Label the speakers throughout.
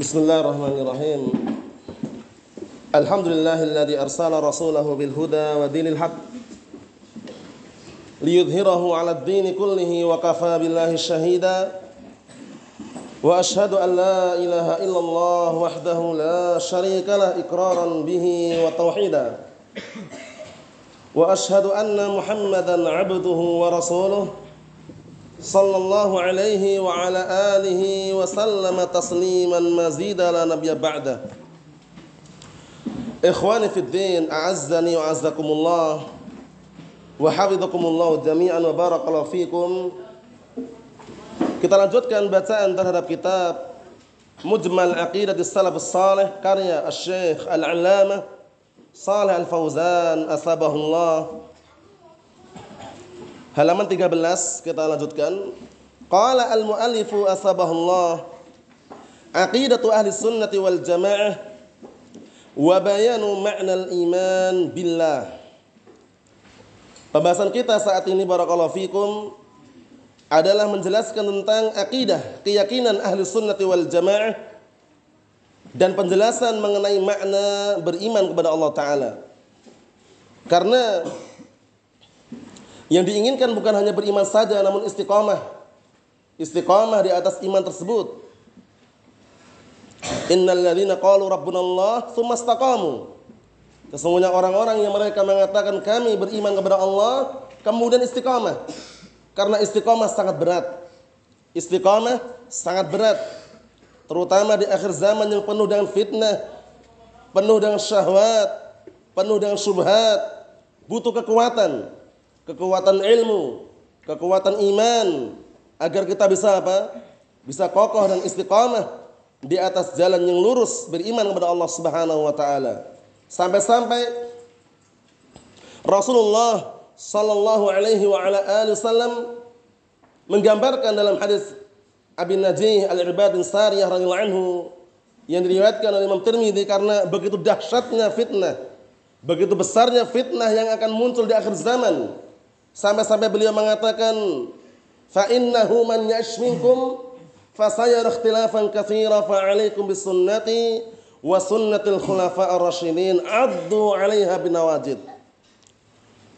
Speaker 1: بسم الله الرحمن الرحيم الحمد لله الذي أرسل رسوله بالهدى ودين الحق ليظهره على الدين كله وكفى بالله شهيدا وأشهد أن لا إله إلا الله وحده لا شريك له إقرارا به وتوحيدا وأشهد أن محمدا عبده ورسوله صلى الله عليه وعلى آله وسلم تسليما مزيدا لا نبي بعده إخواني في الدين أعزني وأعزكم الله وحفظكم الله جميعا وبارك الله فيكم. Kita lanjutkan bacaan terhadap kitab Mujmal Aqidah Salaf Salih karya Syekh Al-Allamah Salih Al-Fauzan asabahullah. Halaman 13 kita lanjutkan. Qala al-muallifu asabahullah Aqidatu ahli sunnati wal jamaah wa bayanu ma'na al-iman billah. Pembahasan kita saat ini barakallahu fikum adalah menjelaskan tentang akidah, keyakinan ahli sunnati wal jamaah dan penjelasan mengenai makna beriman kepada Allah Ta'ala. Karena yang diinginkan bukan hanya beriman saja namun istiqamah. Istiqamah di atas iman tersebut. Innal ladzina qalu rabbuna Allah tsumma istaqamu. Sesungguhnya orang-orang yang mereka mengatakan kami beriman kepada Allah kemudian istiqamah. Karena istiqamah sangat berat. Istiqamah sangat berat. Terutama di akhir zaman yang penuh dengan fitnah, penuh dengan syahwat, penuh dengan syubhat, butuh kekuatan kekuatan ilmu, kekuatan iman agar kita bisa apa? Bisa kokoh dan istiqamah di atas jalan yang lurus beriman kepada Allah Subhanahu wa taala. Sampai-sampai Rasulullah sallallahu alaihi wa ala alihi wasallam menggambarkan dalam hadis Abi Najih Al-Ibad bin Sariyah radhiyallahu anhu yang diriwayatkan oleh Imam Tirmidzi karena begitu dahsyatnya fitnah, begitu besarnya fitnah yang akan muncul di akhir zaman Sampai-sampai beliau mengatakan, "Fa innahu man yash minkum fasayara ikhtilafan katsira fa 'alaikum bisunnati wa sunnatil khulafa'ir rasyidin 'addu 'alaiha binawajid."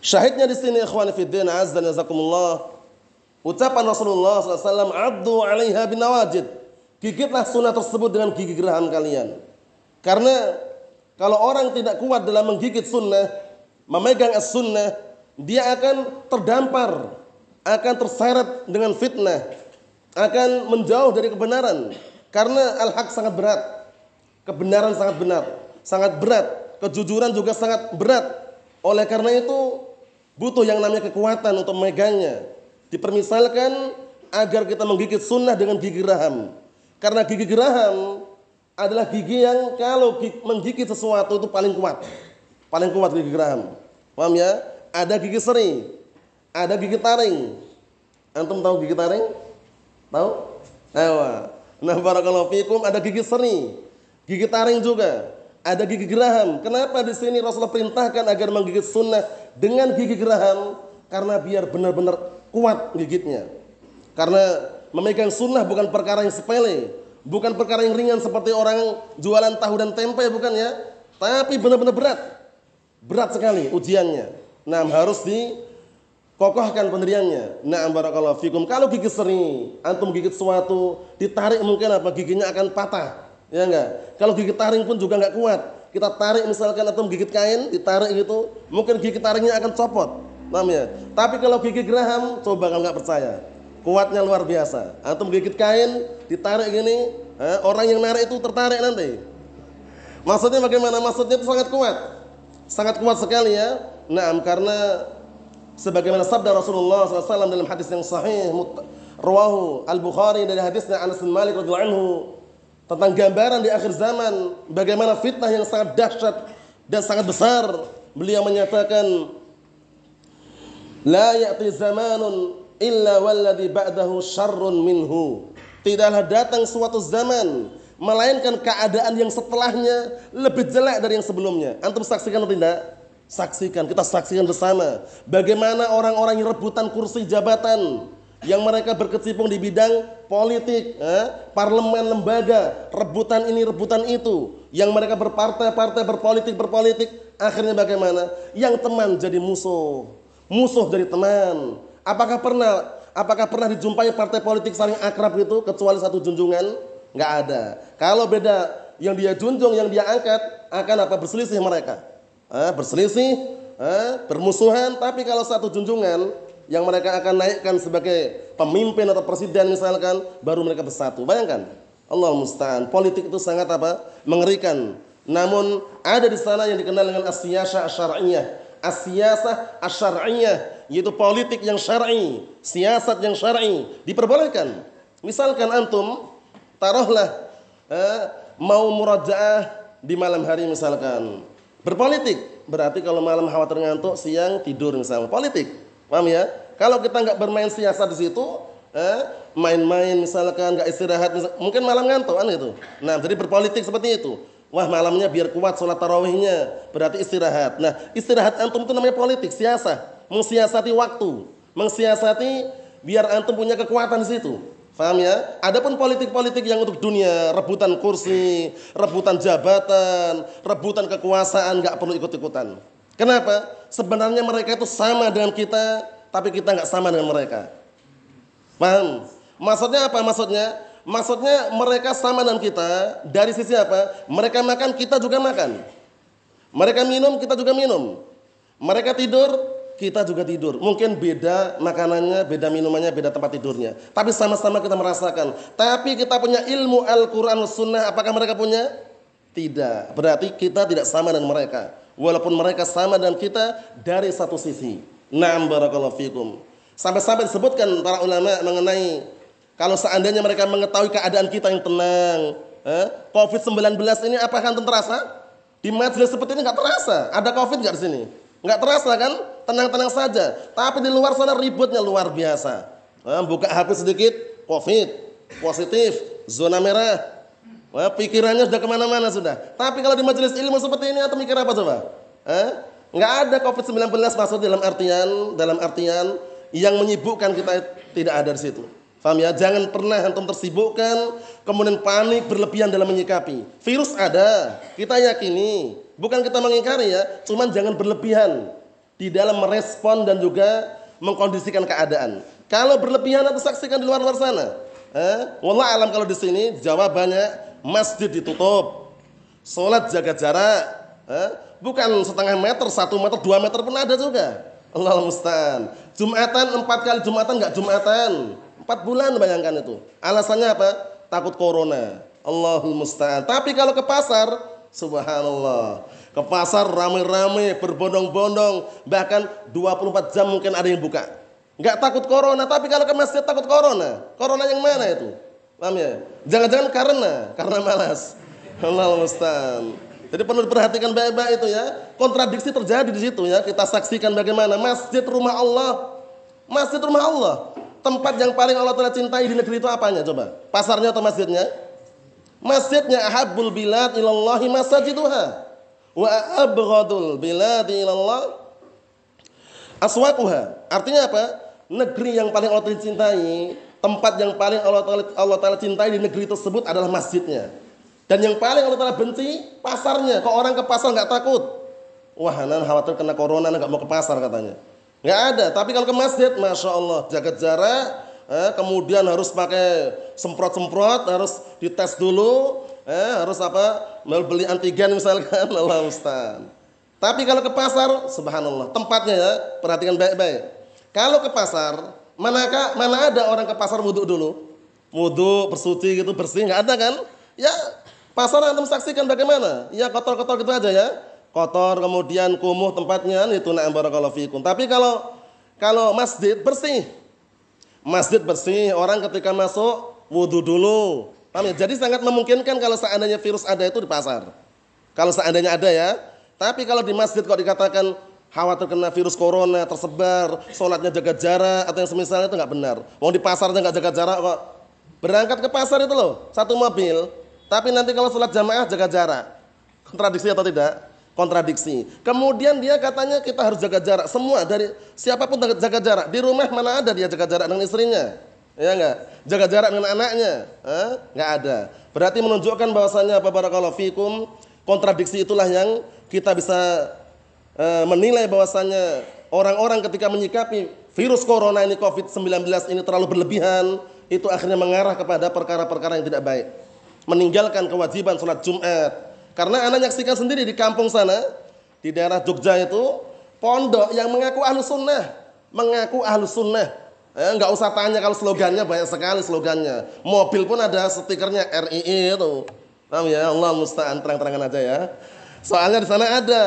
Speaker 1: Syahidnya di sini ikhwan fi din azza wa jazakumullah. Ucapan Rasulullah SAW, "Addu 'alaiha binawajid." Gigitlah sunnah tersebut dengan gigi geraham kalian. Karena kalau orang tidak kuat dalam menggigit sunnah, memegang as-sunnah, dia akan terdampar, akan terseret dengan fitnah, akan menjauh dari kebenaran karena al-haq sangat berat. Kebenaran sangat benar, sangat berat, kejujuran juga sangat berat. Oleh karena itu butuh yang namanya kekuatan untuk memegangnya. Dipermisalkan agar kita menggigit sunnah dengan gigi geraham. Karena gigi geraham adalah gigi yang kalau menggigit sesuatu itu paling kuat. Paling kuat gigi geraham. Paham ya? Ada gigi seri, ada gigi taring. Antum tahu gigi taring? Tahu? Ayo. Nah, barakallahu fikum ada gigi seri, gigi taring juga, ada gigi geraham. Kenapa di sini Rasulullah perintahkan agar menggigit sunnah dengan gigi geraham? Karena biar benar-benar kuat gigitnya. Karena memegang sunnah bukan perkara yang sepele, bukan perkara yang ringan seperti orang jualan tahu dan tempe bukan ya, tapi benar-benar berat. Berat sekali ujiannya. Nah, harus dikokohkan pendiriannya. Nah, barakallahu fikum. Kalau gigi seri, antum gigit sesuatu, ditarik mungkin apa giginya akan patah. Ya enggak? Kalau gigi taring pun juga enggak kuat. Kita tarik misalkan antum gigit kain, ditarik gitu, mungkin gigi taringnya akan copot. Namanya. Tapi kalau gigi geraham, coba kalau enggak percaya. Kuatnya luar biasa. Antum gigit kain, ditarik gini, eh, orang yang narik itu tertarik nanti. Maksudnya bagaimana? Maksudnya itu sangat kuat. Sangat kuat sekali ya. Nah, karena sebagaimana sabda Rasulullah SAW dalam hadis yang sahih Rawahu Al-Bukhari dari hadisnya Anas bin Malik radhiyallahu anhu tentang gambaran di akhir zaman bagaimana fitnah yang sangat dahsyat dan sangat besar. Beliau menyatakan La ya'ti zamanun illa walladhi ba'dahu syarrun minhu. Tidaklah datang suatu zaman melainkan keadaan yang setelahnya lebih jelek dari yang sebelumnya. Antum saksikan atau tidak? Saksikan, kita saksikan bersama bagaimana orang-orang yang rebutan kursi jabatan yang mereka berkecimpung di bidang politik, eh, parlemen, lembaga, rebutan ini, rebutan itu, yang mereka berpartai-partai, berpolitik, berpolitik, akhirnya bagaimana? Yang teman jadi musuh, musuh jadi teman. Apakah pernah apakah pernah dijumpai partai politik saling akrab itu kecuali satu junjungan? Enggak ada. Kalau beda yang dia junjung, yang dia angkat, akan apa berselisih mereka. Eh, berselisih, eh, bermusuhan, tapi kalau satu junjungan, yang mereka akan naikkan sebagai pemimpin atau presiden misalkan baru mereka bersatu. Bayangkan. Allah musta'an. Politik itu sangat apa? Mengerikan. Namun ada di sana yang dikenal dengan asyasa asyariyah. Asyasa asyariyah yaitu politik yang syar'i, siasat yang syar'i diperbolehkan. Misalkan antum taruhlah eh, mau murajaah di malam hari misalkan. Berpolitik berarti kalau malam khawatir ngantuk, siang tidur misalnya. Politik. Paham ya? Kalau kita nggak bermain siasat di situ, eh, main-main misalkan nggak istirahat, misal, mungkin malam ngantuk kan itu. Nah, jadi berpolitik seperti itu. Wah malamnya biar kuat sholat tarawihnya, berarti istirahat. Nah istirahat antum itu namanya politik, siasat, mengsiasati waktu, mengsiasati biar antum punya kekuatan di situ. Faham ya? Adapun politik-politik yang untuk dunia, rebutan kursi, rebutan jabatan, rebutan kekuasaan, nggak perlu ikut-ikutan. Kenapa? Sebenarnya mereka itu sama dengan kita, tapi kita nggak sama dengan mereka. Paham? Maksudnya apa? Maksudnya, maksudnya mereka sama dengan kita dari sisi apa? Mereka makan, kita juga makan. Mereka minum, kita juga minum. Mereka tidur, kita juga tidur. Mungkin beda makanannya, beda minumannya, beda tempat tidurnya. Tapi sama-sama kita merasakan. Tapi kita punya ilmu Al-Quran Sunnah. Apakah mereka punya? Tidak. Berarti kita tidak sama dengan mereka walaupun mereka sama dengan kita dari satu sisi. Naam barakallahu fikum. Sampai-sampai disebutkan para ulama mengenai kalau seandainya mereka mengetahui keadaan kita yang tenang, eh, COVID-19 ini apakah akan terasa? Di majelis seperti ini nggak terasa. Ada COVID nggak di sini? Nggak terasa kan? Tenang-tenang saja. Tapi di luar sana ributnya luar biasa. Eh, buka HP sedikit, COVID, positif, zona merah, Wah, pikirannya sudah ke mana-mana sudah. Tapi kalau di majelis ilmu seperti ini atau mikir apa coba? Eh? Nggak ada COVID-19 masuk dalam artian dalam artian yang menyibukkan kita tidak ada di situ. Faham ya? Jangan pernah antum tersibukkan, kemudian panik berlebihan dalam menyikapi. Virus ada, kita yakini. Bukan kita mengingkari ya, cuman jangan berlebihan di dalam merespon dan juga mengkondisikan keadaan. Kalau berlebihan atau saksikan di luar-luar sana. Eh? Wallah alam kalau di sini jawabannya masjid ditutup, sholat jaga jarak, eh? bukan setengah meter, satu meter, dua meter pun ada juga. Allah musta'an. Jumatan empat kali Jumatan nggak Jumatan, empat bulan bayangkan itu. Alasannya apa? Takut corona. Allahul musta'an. Tapi kalau ke pasar, subhanallah. Ke pasar rame-rame, berbondong-bondong, bahkan 24 jam mungkin ada yang buka. Nggak takut corona, tapi kalau ke masjid takut corona. Corona yang mana itu? Paham ya? Jangan-jangan karena karena malas. Allah musta'an. Jadi perlu diperhatikan baik-baik itu ya. Kontradiksi terjadi di situ ya. Kita saksikan bagaimana masjid rumah Allah. Masjid rumah Allah. Tempat yang paling Allah telah cintai di negeri itu apanya coba? Pasarnya atau masjidnya? Masjidnya ahabbul bilad ilallahi masajiduha. Wa abghadul bilad ilallah aswaquha. Artinya apa? Negeri yang paling Allah cintai tempat yang paling Allah Taala Allah Taala cintai di negeri tersebut adalah masjidnya. Dan yang paling Allah Taala benci pasarnya. Kok orang ke pasar nggak takut? Wah, nan khawatir kena corona, nggak mau ke pasar katanya. Nggak ada. Tapi kalau ke masjid, masya Allah, jaga jarak. Eh, kemudian harus pakai semprot-semprot, harus dites dulu. Eh, harus apa? Beli antigen misalkan, Allah Ustaz. Tapi kalau ke pasar, subhanallah, tempatnya ya, perhatikan baik-baik. Kalau ke pasar, Manakah mana ada orang ke pasar wudhu dulu? Wudhu, bersuci gitu, bersih, nggak ada kan? Ya, pasar antum saksikan bagaimana? Ya kotor-kotor gitu aja ya. Kotor, kemudian kumuh tempatnya, itu na'am barakallahu fikum. Tapi kalau kalau masjid bersih, Masjid bersih, orang ketika masuk wudhu dulu. Paham ya? Jadi sangat memungkinkan kalau seandainya virus ada itu di pasar. Kalau seandainya ada ya. Tapi kalau di masjid kok dikatakan khawatir kena virus corona tersebar, sholatnya jaga jarak atau yang semisalnya itu nggak benar. Wong di pasarnya nggak jaga jarak kok. Berangkat ke pasar itu loh, satu mobil. Tapi nanti kalau sholat jamaah jaga jarak. Kontradiksi atau tidak? Kontradiksi. Kemudian dia katanya kita harus jaga jarak. Semua dari siapa pun jaga jarak. Di rumah mana ada dia jaga jarak dengan istrinya? Ya enggak? Jaga jarak dengan anaknya? Hah? Enggak ada. Berarti menunjukkan bahwasannya apa barakallahu fikum kontradiksi itulah yang kita bisa Eh, menilai bahwasannya orang-orang ketika menyikapi virus corona ini COVID-19 ini terlalu berlebihan, itu akhirnya mengarah kepada perkara-perkara yang tidak baik. Meninggalkan kewajiban sholat Jumat. Karena anak nyaksikan sendiri di kampung sana, di daerah Jogja itu, pondok yang mengaku ahlu sunnah. Mengaku ahlu sunnah. Eh, enggak usah tanya kalau slogannya banyak sekali slogannya. Mobil pun ada stikernya RII itu. Paham ya? Allah musta'an terang-terangan aja ya. Soalnya di sana ada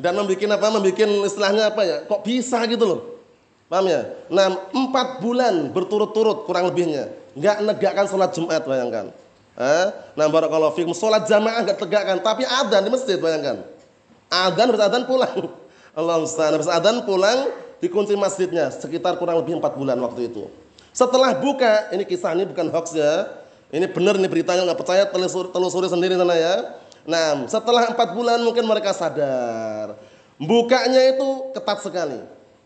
Speaker 1: dan membuat apa? Membuat istilahnya apa ya? Kok bisa gitu loh? Paham ya? Nah, empat bulan berturut-turut kurang lebihnya. Nggak negakkan sholat Jumat, bayangkan. Eh? Nah, barakallahu fikum. Sholat jamaah nggak tegakkan, tapi adan di masjid, bayangkan. Adan bersadan pulang. Allah Ustaz. Habis adan pulang, dikunci masjidnya. Sekitar kurang lebih empat bulan waktu itu. Setelah buka, ini kisah ini bukan hoax ya. Ini benar ini beritanya nggak percaya telusuri, telusuri sendiri sana ya. Nah, setelah empat bulan mungkin mereka sadar. Bukanya itu ketat sekali.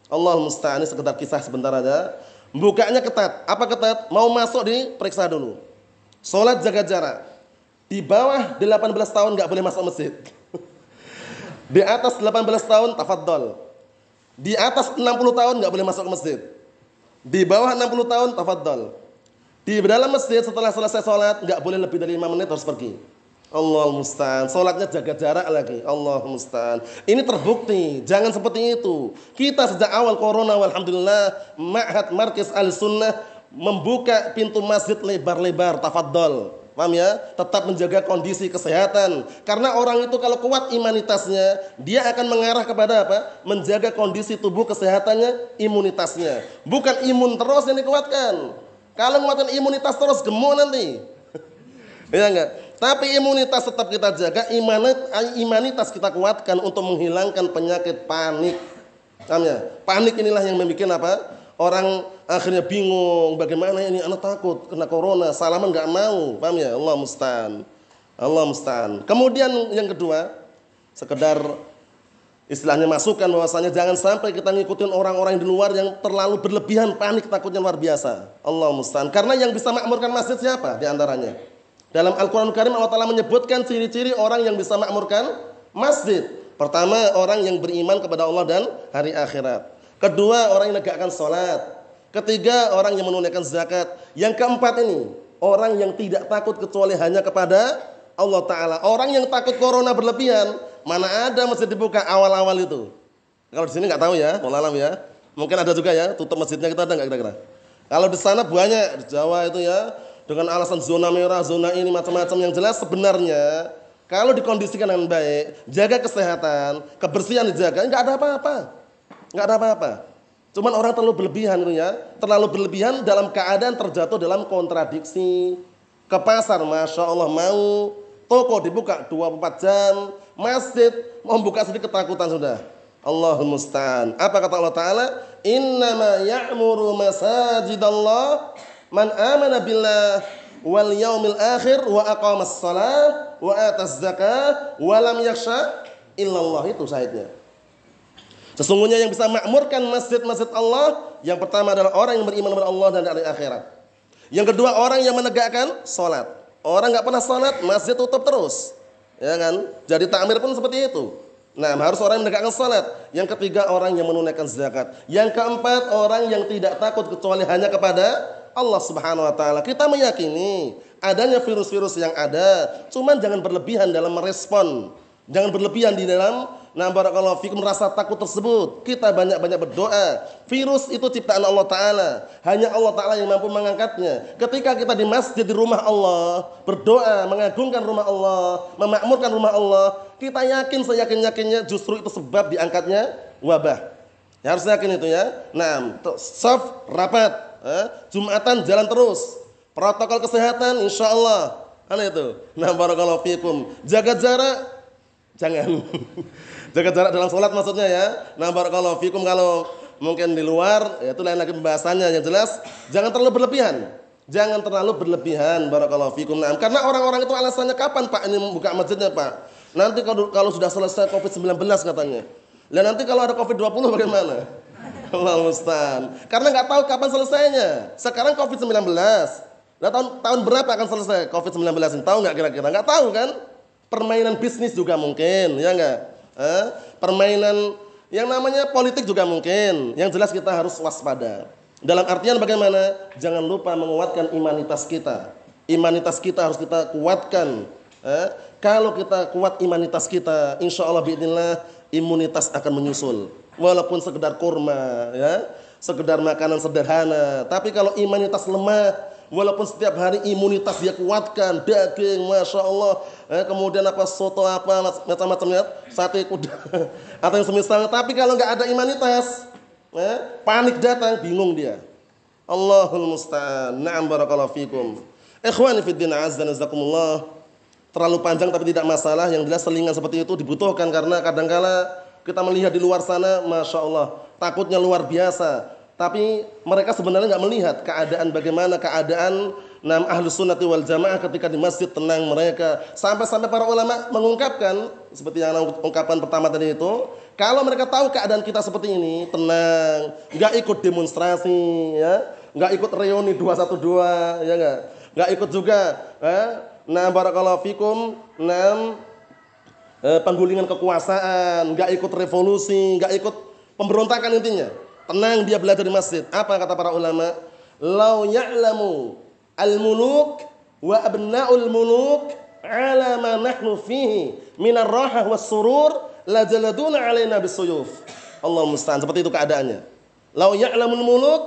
Speaker 1: Allah musta'an ini sekedar kisah sebentar aja. Bukanya ketat. Apa ketat? Mau masuk di periksa dulu. Sholat jaga jarak. Di bawah 18 tahun nggak boleh masuk masjid. Di atas 18 tahun tafadhol. Di atas 60 tahun nggak boleh masuk masjid. Di bawah 60 tahun tafadhol. Di dalam masjid setelah selesai sholat nggak boleh lebih dari 5 menit harus pergi. Allah musta'an. Salatnya jaga jarak lagi. Allah musta'an. Ini terbukti. Jangan seperti itu. Kita sejak awal corona alhamdulillah Ma'had Markis Al-Sunnah membuka pintu masjid lebar-lebar. Tafadhol. Paham ya? Tetap menjaga kondisi kesehatan. Karena orang itu kalau kuat imanitasnya, dia akan mengarah kepada apa? Menjaga kondisi tubuh kesehatannya, imunitasnya. Bukan imun terus yang dikuatkan. Kalau menguatkan imunitas terus gemuk nanti. ya enggak? Tapi imunitas tetap kita jaga, imanitas kita kuatkan untuk menghilangkan penyakit panik. ya? Panik inilah yang membuat apa? Orang akhirnya bingung, bagaimana ini anak takut kena corona, salaman nggak mau, paham ya? Allah mustan. Allah mustan. Kemudian yang kedua, sekedar istilahnya masukkan bahwasanya jangan sampai kita ngikutin orang-orang di luar yang terlalu berlebihan panik takutnya luar biasa. Allah mustan. Karena yang bisa makmurkan masjid siapa di antaranya? Dalam Al-Quran Karim Allah Ta'ala menyebutkan ciri-ciri orang yang bisa makmurkan masjid. Pertama, orang yang beriman kepada Allah dan hari akhirat. Kedua, orang yang menegakkan sholat. Ketiga, orang yang menunaikan zakat. Yang keempat ini, orang yang tidak takut kecuali hanya kepada Allah Ta'ala. Orang yang takut corona berlebihan, mana ada masjid dibuka awal-awal itu. Kalau di sini nggak tahu ya, alam ya. Mungkin ada juga ya, tutup masjidnya kita ada nggak kira-kira? Kalau di sana banyak, di Jawa itu ya, dengan alasan zona merah, zona ini macam-macam yang jelas sebenarnya kalau dikondisikan dengan baik, jaga kesehatan, kebersihan dijaga, enggak ada apa-apa. Enggak ada apa-apa. Cuman orang terlalu berlebihan itu ya, terlalu berlebihan dalam keadaan terjatuh dalam kontradiksi. Ke pasar, masya Allah mau, toko dibuka 24 jam, masjid mau buka sedikit ketakutan sudah. Allahul musta'an. Apa kata Allah Ta'ala? Innama ya'muru masajidallah man amana billah wal yaumil akhir wa aqamas salat wa atas zakah wa lam yakhsha illallah itu sahidnya. Sesungguhnya yang bisa makmurkan masjid-masjid Allah yang pertama adalah orang yang beriman kepada Allah dan hari akhirat. Yang kedua orang yang menegakkan salat. Orang nggak pernah salat, masjid tutup terus. Ya kan? Jadi takmir pun seperti itu. Nah, harus orang yang menegakkan salat. Yang ketiga orang yang menunaikan zakat. Yang keempat orang yang tidak takut kecuali hanya kepada Allah Subhanahu wa taala. Kita meyakini adanya virus-virus yang ada, cuman jangan berlebihan dalam merespon. Jangan berlebihan di dalam nah barakallahu fikum rasa takut tersebut. Kita banyak-banyak berdoa. Virus itu ciptaan Allah taala. Hanya Allah taala yang mampu mengangkatnya. Ketika kita di masjid di rumah Allah, berdoa, mengagungkan rumah Allah, memakmurkan rumah Allah, kita yakin seyakin-yakinnya justru itu sebab diangkatnya wabah. Ya, harus yakin itu ya. Nah, soft rapat Eh? Jumatan jalan terus. Protokol kesehatan insya Allah. Kan itu. Nah barakallahu fikum. Jaga jarak. Jangan. Jaga jarak dalam sholat maksudnya ya. Nah barakallahu fikum kalau mungkin di luar ya itu lain lagi pembahasannya yang jelas jangan terlalu berlebihan. Jangan terlalu berlebihan barakallahu fikum. Nah, karena orang-orang itu alasannya kapan Pak ini buka masjidnya Pak? Nanti kalau kalau sudah selesai Covid-19 katanya. Dan nanti kalau ada Covid-20 bagaimana? Allah Mustan. Karena nggak tahu kapan selesainya. Sekarang Covid-19. Nah, tahun, tahun berapa akan selesai Covid-19 ini? Tahu nggak kira-kira? Nggak tahu kan? Permainan bisnis juga mungkin, ya nggak? Eh? Permainan yang namanya politik juga mungkin. Yang jelas kita harus waspada. Dalam artian bagaimana? Jangan lupa menguatkan imanitas kita. Imanitas kita harus kita kuatkan. Eh? Kalau kita kuat imanitas kita, insya Allah biidnillah imunitas akan menyusul. Walaupun sekedar kurma, ya, sekedar makanan sederhana. Tapi kalau imanitas lemah, walaupun setiap hari imunitas dia kuatkan, daging, masya Allah, eh, kemudian apa soto apa macam-macamnya, sate kuda atau yang semisal. Tapi kalau nggak ada imanitas, Eh, panik datang, bingung dia. Allahul musta'an. Na'am barakallahu fikum. Ikhwani fid din azza nazakumullah. Terlalu panjang tapi tidak masalah. Yang jelas selingan seperti itu dibutuhkan karena kadangkala kita melihat di luar sana, masya Allah, takutnya luar biasa. Tapi mereka sebenarnya nggak melihat keadaan bagaimana keadaan Nam ahlu sunnati wal jamaah ketika di masjid tenang mereka. Sampai-sampai para ulama mengungkapkan seperti yang ungkapan pertama tadi itu kalau mereka tahu keadaan kita seperti ini tenang nggak ikut demonstrasi ya nggak ikut reuni 212 ya nggak? Nggak ikut juga eh? nah barakallahu fikum nam eh, penggulingan kekuasaan nggak ikut revolusi nggak ikut pemberontakan intinya tenang dia belajar di masjid apa kata para ulama lau ya'lamu al-muluk wa abna'ul muluk ala ma nahnu fihi minar rahah was surur la jaladuna alaina bisuyuf. Allah musta'an. Seperti itu keadaannya. Lau ya'lamul muluk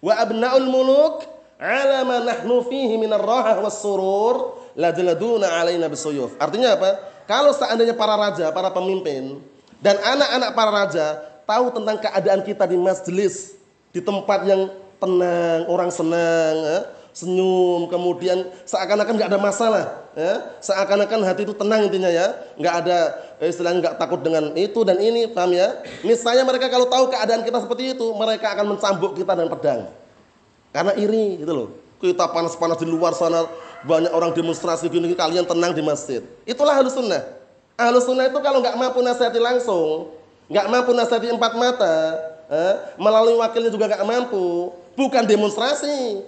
Speaker 1: wa abna'ul muluk ala ma nahnu fihi minar rahah was surur la jaladuna alaina bisuyuf. Artinya apa? Kalau seandainya para raja, para pemimpin dan anak-anak para raja tahu tentang keadaan kita di majelis, di tempat yang tenang, orang senang, eh? senyum, kemudian seakan-akan nggak ada masalah, ya. seakan-akan hati itu tenang intinya ya, nggak ada eh, istilahnya nggak takut dengan itu dan ini, paham ya? Misalnya mereka kalau tahu keadaan kita seperti itu, mereka akan mencambuk kita dengan pedang, karena iri gitu loh. Kita panas-panas di luar sana, banyak orang demonstrasi gini, kalian tenang di masjid. Itulah halus sunnah. Sunnah itu kalau nggak mampu nasihati langsung, nggak mampu nasihati empat mata, eh, melalui wakilnya juga nggak mampu, bukan demonstrasi,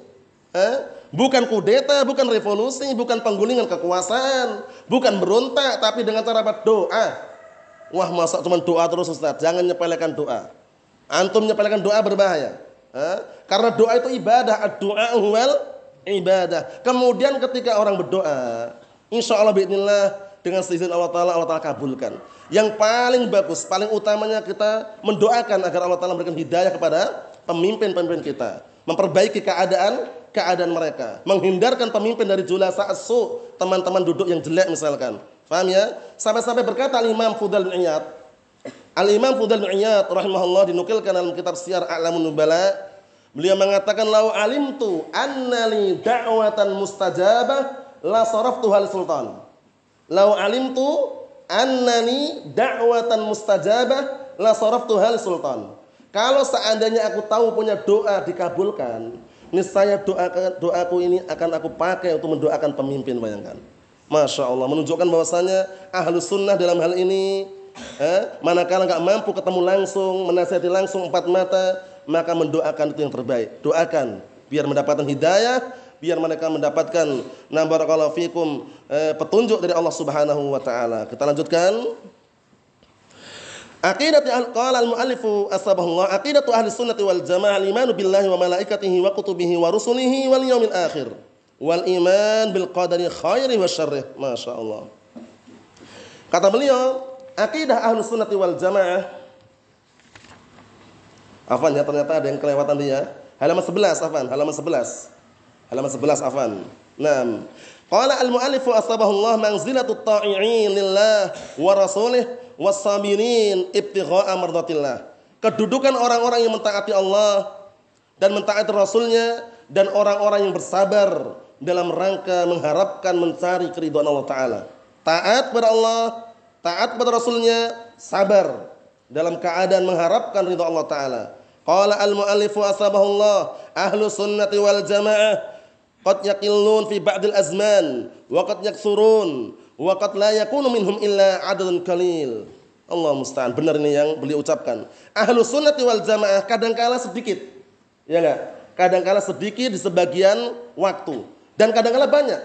Speaker 1: Eh? Bukan kudeta, bukan revolusi, bukan penggulingan kekuasaan, bukan berontak, tapi dengan cara doa. Wah masa cuma doa terus Ustaz, jangan nyepelekan doa. Antum nyepelekan doa berbahaya. Eh? Karena doa itu ibadah, doa wal ibadah. Kemudian ketika orang berdoa, insya Allah dengan seizin Allah Taala Allah Taala kabulkan. Yang paling bagus, paling utamanya kita mendoakan agar Allah Taala memberikan hidayah kepada pemimpin-pemimpin kita, memperbaiki keadaan keadaan mereka, menghindarkan pemimpin dari julasa asu, teman-teman duduk yang jelek misalkan. Faham ya? Sampai-sampai berkata Al-Imam Fudal bin Iyad. Al-Imam Fudal bin Iyad rahimahullah dinukilkan dalam kitab Syiar A'lamun Nubala. Beliau mengatakan lau alimtu annali da'watan mustajabah la saraftu hal sultan. Lau alimtu annani da'watan mustajabah la saraftu hal sultan. Kalau seandainya aku tahu punya doa dikabulkan, Niscaya doa doaku ini akan aku pakai untuk mendoakan pemimpin bayangkan. Masya Allah menunjukkan bahwasanya ahlu sunnah dalam hal ini eh, manakala nggak mampu ketemu langsung menasihati langsung empat mata maka mendoakan itu yang terbaik. Doakan biar mendapatkan hidayah, biar mereka mendapatkan nambarakallahu fikum eh, petunjuk dari Allah Subhanahu wa taala. Kita lanjutkan. Aqidat qala al-muallifu asbahullah aqidatu ahli sunnati wal jamaah al-imanu billahi wa malaikatihi wa kutubihi wa rusulihi wal yaumil akhir wal iman bil qadari khairi wa syarrih. Masyaallah. Kata beliau, akidah ahli sunnati wal jamaah Afan ya ternyata ada yang kelewatan dia. Halaman 11 Afan, halaman 11. Halaman 11 Afan. Naam. Qala al-muallifu asbahullah manzilatu ta'i'in lillah wa rasulih wasabirin ibtigha'a mardatillah. Kedudukan orang-orang yang mentaati Allah dan mentaati Rasulnya dan orang-orang yang bersabar dalam rangka mengharapkan mencari keridhaan Allah Ta'ala. Taat kepada Allah, taat kepada Rasulnya, sabar dalam keadaan mengharapkan ridha Allah Ta'ala. Qala al-muallifu asabahullah ahlu sunnati wal jamaah qad yaqillun fi ba'dil azman wa qad yaksurun wa qad la yakunu minhum illa adadun qalil. Allah musta'an. Benar ini yang beliau ucapkan. Ahlu sunnati wal jamaah kadangkala sedikit. Ya enggak? Kadangkala sedikit di sebagian waktu dan kadangkala banyak.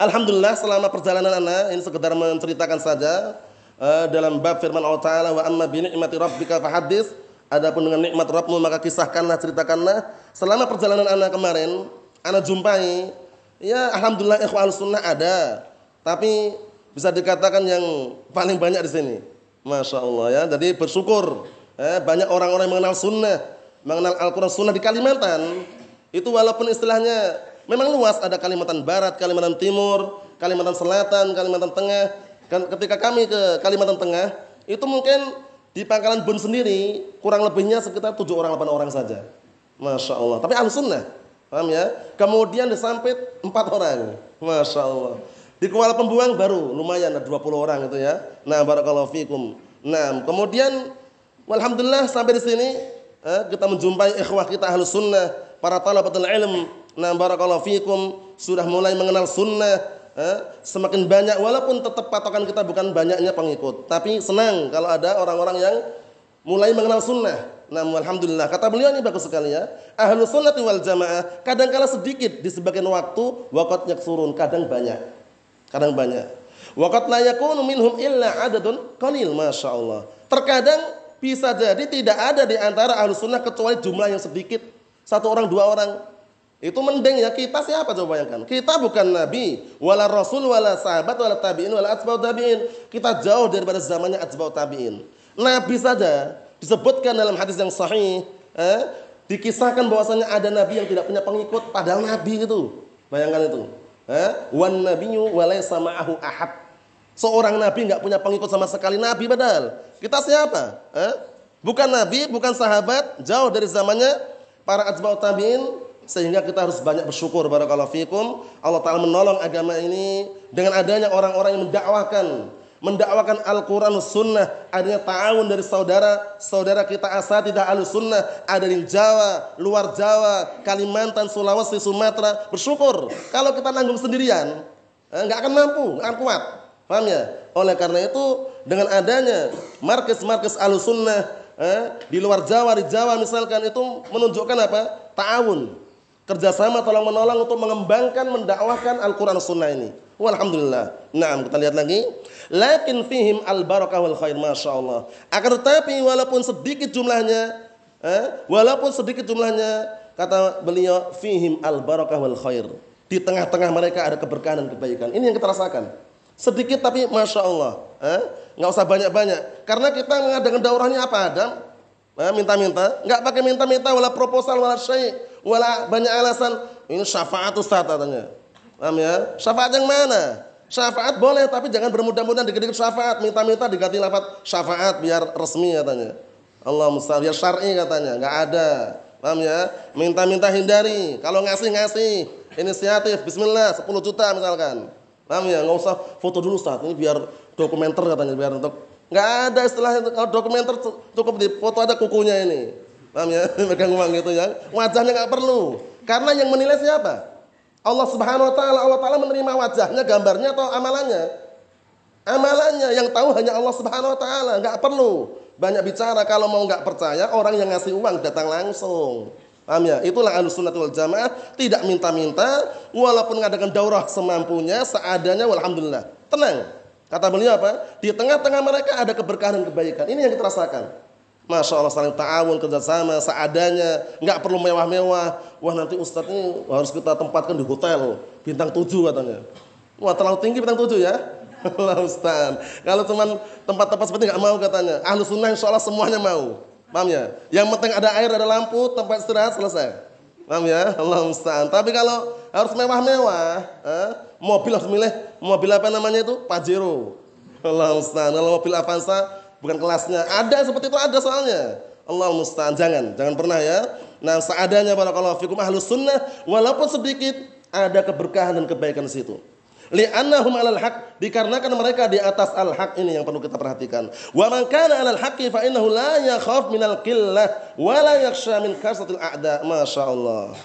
Speaker 1: Alhamdulillah selama perjalanan anak ini sekedar menceritakan saja uh, dalam bab firman Allah Taala wa amma bi ni'mati rabbika fahaddits Adapun dengan nikmat Rabbmu maka kisahkanlah, ceritakanlah. Selama perjalanan anak kemarin, anak jumpai, ya alhamdulillah ikhwan sunnah ada. Tapi bisa dikatakan yang paling banyak di sini. Masya Allah ya. Jadi bersyukur. Eh, banyak orang-orang yang mengenal sunnah, mengenal Al-Quran sunnah di Kalimantan. Itu walaupun istilahnya memang luas. Ada Kalimantan Barat, Kalimantan Timur, Kalimantan Selatan, Kalimantan Tengah. Kan ketika kami ke Kalimantan Tengah, itu mungkin di Pangkalan Bun sendiri kurang lebihnya sekitar 7 orang 8 orang saja. Masya Allah. Tapi ahli sunnah. Paham ya? Kemudian di Sampit 4 orang. Masya Allah. Di Kuala Pembuang baru lumayan ada 20 orang itu ya. Nah, barakallahu fikum. Nah, kemudian alhamdulillah sampai di sini eh, kita menjumpai ikhwah kita ahli sunnah, para talabatul ilm. Nah, barakallahu fikum sudah mulai mengenal sunnah, eh, semakin banyak walaupun tetap patokan kita bukan banyaknya pengikut, tapi senang kalau ada orang-orang yang mulai mengenal sunnah. Nah, alhamdulillah kata beliau ini bagus sekali ya. Ahlu sunnati wal jamaah kadang kala sedikit di sebagian waktu, wakat surun kadang banyak, kadang banyak. Wakat la yakunu minhum illa adadun qalil, masya Allah. Terkadang bisa jadi tidak ada di antara ahlu sunnah kecuali jumlah yang sedikit, satu orang dua orang. Itu mending ya kita siapa coba bayangkan? Kita bukan nabi, wala rasul, wala sahabat, wala tabi'in, wala atba'ut tabi'in. Kita jauh daripada zamannya atba'ut tabi'in. Nabi saja disebutkan dalam hadis yang sahih, eh, dikisahkan bahwasanya ada nabi yang tidak punya pengikut padahal nabi itu. Bayangkan itu. Eh, wan nabiyyu ma'ahu ahad. Seorang nabi nggak punya pengikut sama sekali nabi padahal. Kita siapa? Eh? Bukan nabi, bukan sahabat, jauh dari zamannya para atba'ut tabi'in, sehingga kita harus banyak bersyukur barakallahu fikum. Allah taala menolong agama ini dengan adanya orang-orang yang mendakwakan mendakwakan Al-Quran Sunnah adanya ta'awun dari saudara saudara kita tidak al sunnah ada di Jawa, luar Jawa, Kalimantan, Sulawesi, Sumatera bersyukur kalau kita nanggung sendirian eh, nggak akan mampu, nggak akan kuat paham ya? oleh karena itu dengan adanya markis-markis al sunnah eh, di luar Jawa, di Jawa misalkan itu menunjukkan apa? ta'awun kerjasama tolong menolong untuk mengembangkan mendakwahkan Al-Quran Sunnah ini. Walhamdulillah. Nah, kita lihat lagi. Lakin fihim al barakah wal khair, masya Allah. Akan tetapi walaupun sedikit jumlahnya, eh, walaupun sedikit jumlahnya, kata beliau fihim al barakah wal khair. Di tengah-tengah mereka ada keberkahan dan kebaikan. Ini yang kita rasakan. Sedikit tapi masya Allah, eh, nggak usah banyak-banyak. Karena kita mengadakan daurahnya apa Adam? Eh, minta-minta, nggak pakai minta-minta, wala proposal, wala syai wala banyak alasan ini syafaat Ustaz katanya. Paham ya? Syafaat yang mana? Syafaat boleh tapi jangan bermudah-mudahan dikit-dikit syafaat, minta-minta diganti lafaz syafaat biar resmi katanya. Allah mustahil biar syar'i katanya, enggak ada. Paham ya? Minta-minta hindari. Kalau ngasih-ngasih, inisiatif bismillah 10 juta misalkan. Paham ya? Enggak usah foto dulu Ustaz, ini biar dokumenter katanya, biar untuk enggak ada istilah itu. Kalau dokumenter cukup di foto ada kukunya ini. Paham ya? Megang uang gitu ya. Wajahnya nggak perlu. Karena yang menilai siapa? Allah Subhanahu wa taala. Allah taala menerima wajahnya, gambarnya atau amalannya? Amalannya yang tahu hanya Allah Subhanahu wa taala, nggak perlu banyak bicara kalau mau nggak percaya orang yang ngasih uang datang langsung. Paham ya? Itulah wal Jamaah, tidak minta-minta walaupun mengadakan daurah semampunya, seadanya walhamdulillah. Tenang. Kata beliau apa? Di tengah-tengah mereka ada keberkahan dan kebaikan. Ini yang kita rasakan. Masya Allah saling ta'awun kerjasama seadanya, nggak perlu mewah-mewah. Wah nanti ustadz ini harus kita tempatkan di hotel bintang tujuh katanya. Wah terlalu tinggi bintang tujuh ya. Allah Ustaz. Kalau cuma tempat-tempat seperti nggak mau katanya. Ahlu sunnah insya Allah semuanya mau. Paham ya? Yang penting ada air, ada lampu, tempat istirahat selesai. Paham ya? Allah Ustaz. Tapi kalau harus mewah-mewah, eh, mobil harus milih mobil apa namanya itu? Pajero. Allah Ustaz. Kalau mobil Avanza bukan kelasnya. Ada seperti itu ada soalnya. Allah musta'an. Jangan, jangan pernah ya. Nah, seadanya barakallahu fikum ahlus sunnah walaupun sedikit ada keberkahan dan kebaikan di situ. Li'annahum 'alal haq dikarenakan mereka di atas al-haq ini yang perlu kita perhatikan. Wa man kana 'alal haqqi fa innahu la yakhaf minal qillah wa la yakhsha min kasatil a'da. Masyaallah.